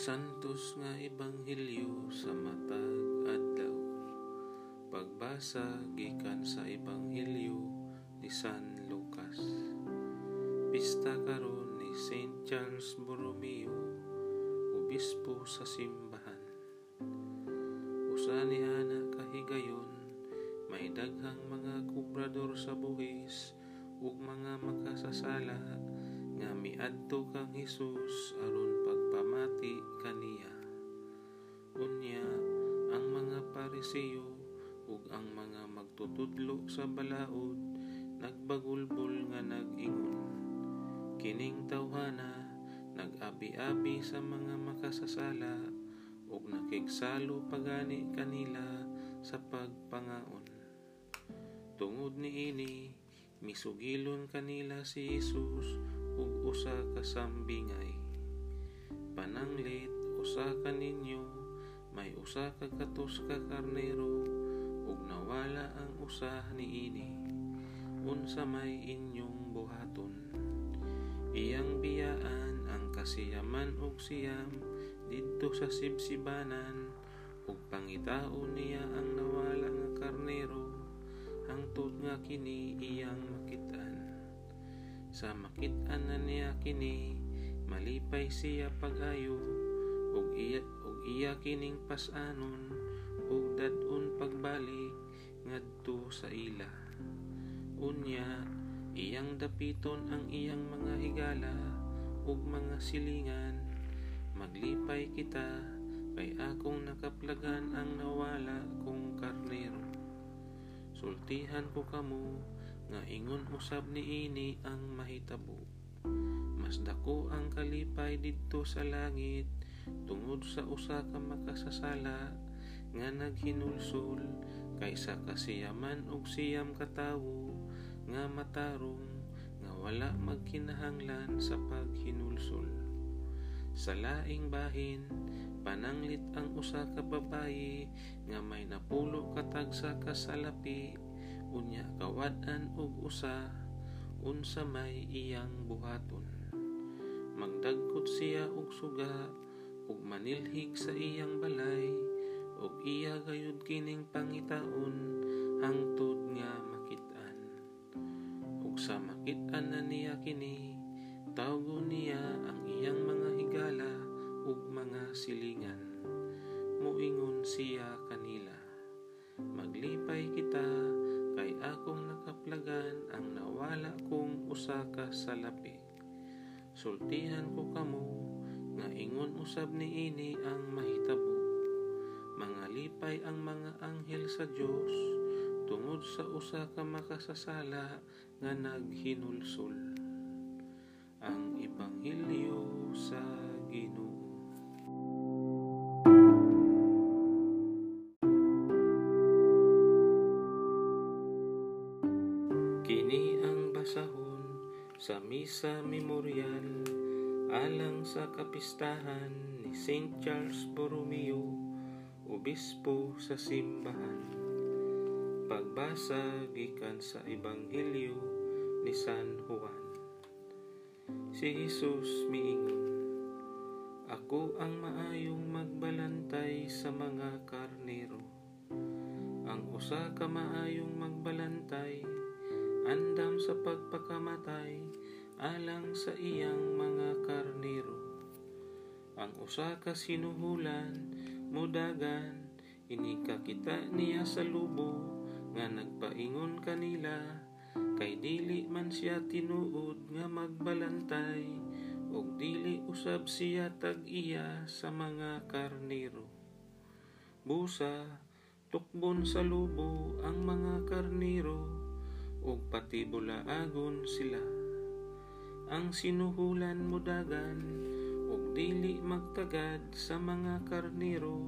Santos nga Ebanghelyo sa matag adlaw. Pagbasa gikan sa Ebanghelyo ni San Lucas. Pista karon ni Saint Charles Borromeo, obispo sa simbahan. Usa ni ana kahigayon, may daghang mga kubrador sa buhis ug mga makasasala nga miadto kang Hesus aron magtutudlo sa balaod nagbagulbol nga nag-ingon. Kining tawhana nag-abi-abi sa mga makasasala ug nakigsalo pagani kanila sa pagpangaon. Tungod niini misugilon kanila si Jesus ug usa ka sambingay. Pananglit usa ka ninyo may usa ka katos ka karnero nawala ang usa niini. Unsa may inyong buhaton. Iyang biyaan ang kasiyaman ug siyam didto sa sibsibanan ug pangitaon niya ang nawala nga karnero hangtod nga kini iyang makitaan. Sa makitaan na niya kini, malipay siya pag-ayo, ug iya, ug iya kining pasanon, ug dadun pagbalik, ngadto sa ila. Unya, iyang dapiton ang iyang mga higala, ug mga silingan, maglipay kita, kay akong nakaplagan ang nawala kong karnero. Sultihan ko kamo, nga ingon usab ni ini ang mahitabo. Mas dako ang kalipay didto sa langit tungod sa usa ka makasasala nga naghinulsol kaysa kasiyaman og siyam katawo nga matarong nga wala magkinahanglan sa paghinulsol. Sa laing bahin, pananglit ang usa ka babayi nga may napulo katagsa ka salapi unya kawad-an og usa unsa may iyang buhaton magdagkot siya og suga ug manilhig sa iyang balay ug iya gayud kining pangitaon hangtod nga makit-an ug sa makit-an na niya kini tawgo niya ang iyang mga higala ug mga silingan muingon siya kanila maglipay kita kay akong nakaplagan ang nawala kong usa ka salapi. Sultihan ko kamo nga ingon usab ni ini ang mahitabo. Lipay ang mga anghel sa Dios tungod sa usa ka makasasala nga naghinulsol. Ang Ebanghelyo sa Ginoo. Kini ang basahon sa misa memorial alang sa kapistahan ni St. Charles Borromeo, obispo sa simbahan. Pagbasa gikan sa Ebanghelyo ni San Juan. Si Jesus miingon, Ako ang maayong magbalantay sa mga karnero. Ang usa ka maayong magbalantay andam sa pagpakamatay alang sa iyang mga karnero. Ang usa ka sinuhulan, mudagan, inikakita niya sa lubo, nga nagpaingon kanila, kay dili man siya tinuod nga magbalantay, ug dili usab siya tag-iya sa mga karnero. Busa, tukbon sa lubo ang mga karnero, ug pati bulaagon sila. Ang sinuhulan mudagan ug dili magtagad sa mga karnero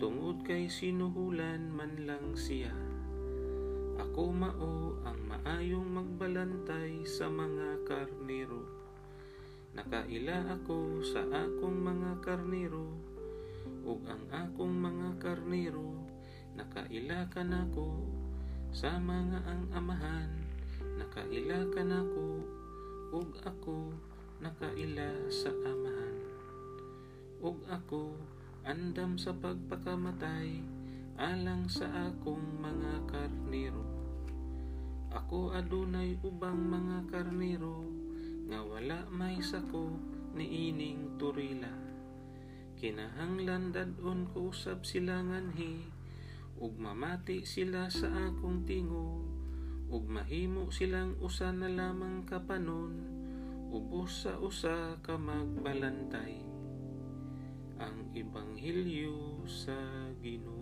tungod kay sinuhulan man lang siya. Ako mao ang maayong magbalantay sa mga karnero. Nakaila ako sa akong mga karnero ug ang akong mga karnero nakaila kanako sa mga ang amahan nakaila kanako ug ako nakaila sa amahan ug ako andam sa pagpakamatay alang sa akong mga karniro. Ako adunay ubang mga karniro nga wala may sako ni ining turila. Kinahanglan dadon ko usab sila nganhi ug mamati sila sa akong tingo ug mahimo silang usa na lamang kapanon ubos sa usa ka magbalantay. Ang ebanghelyo sa Ginoo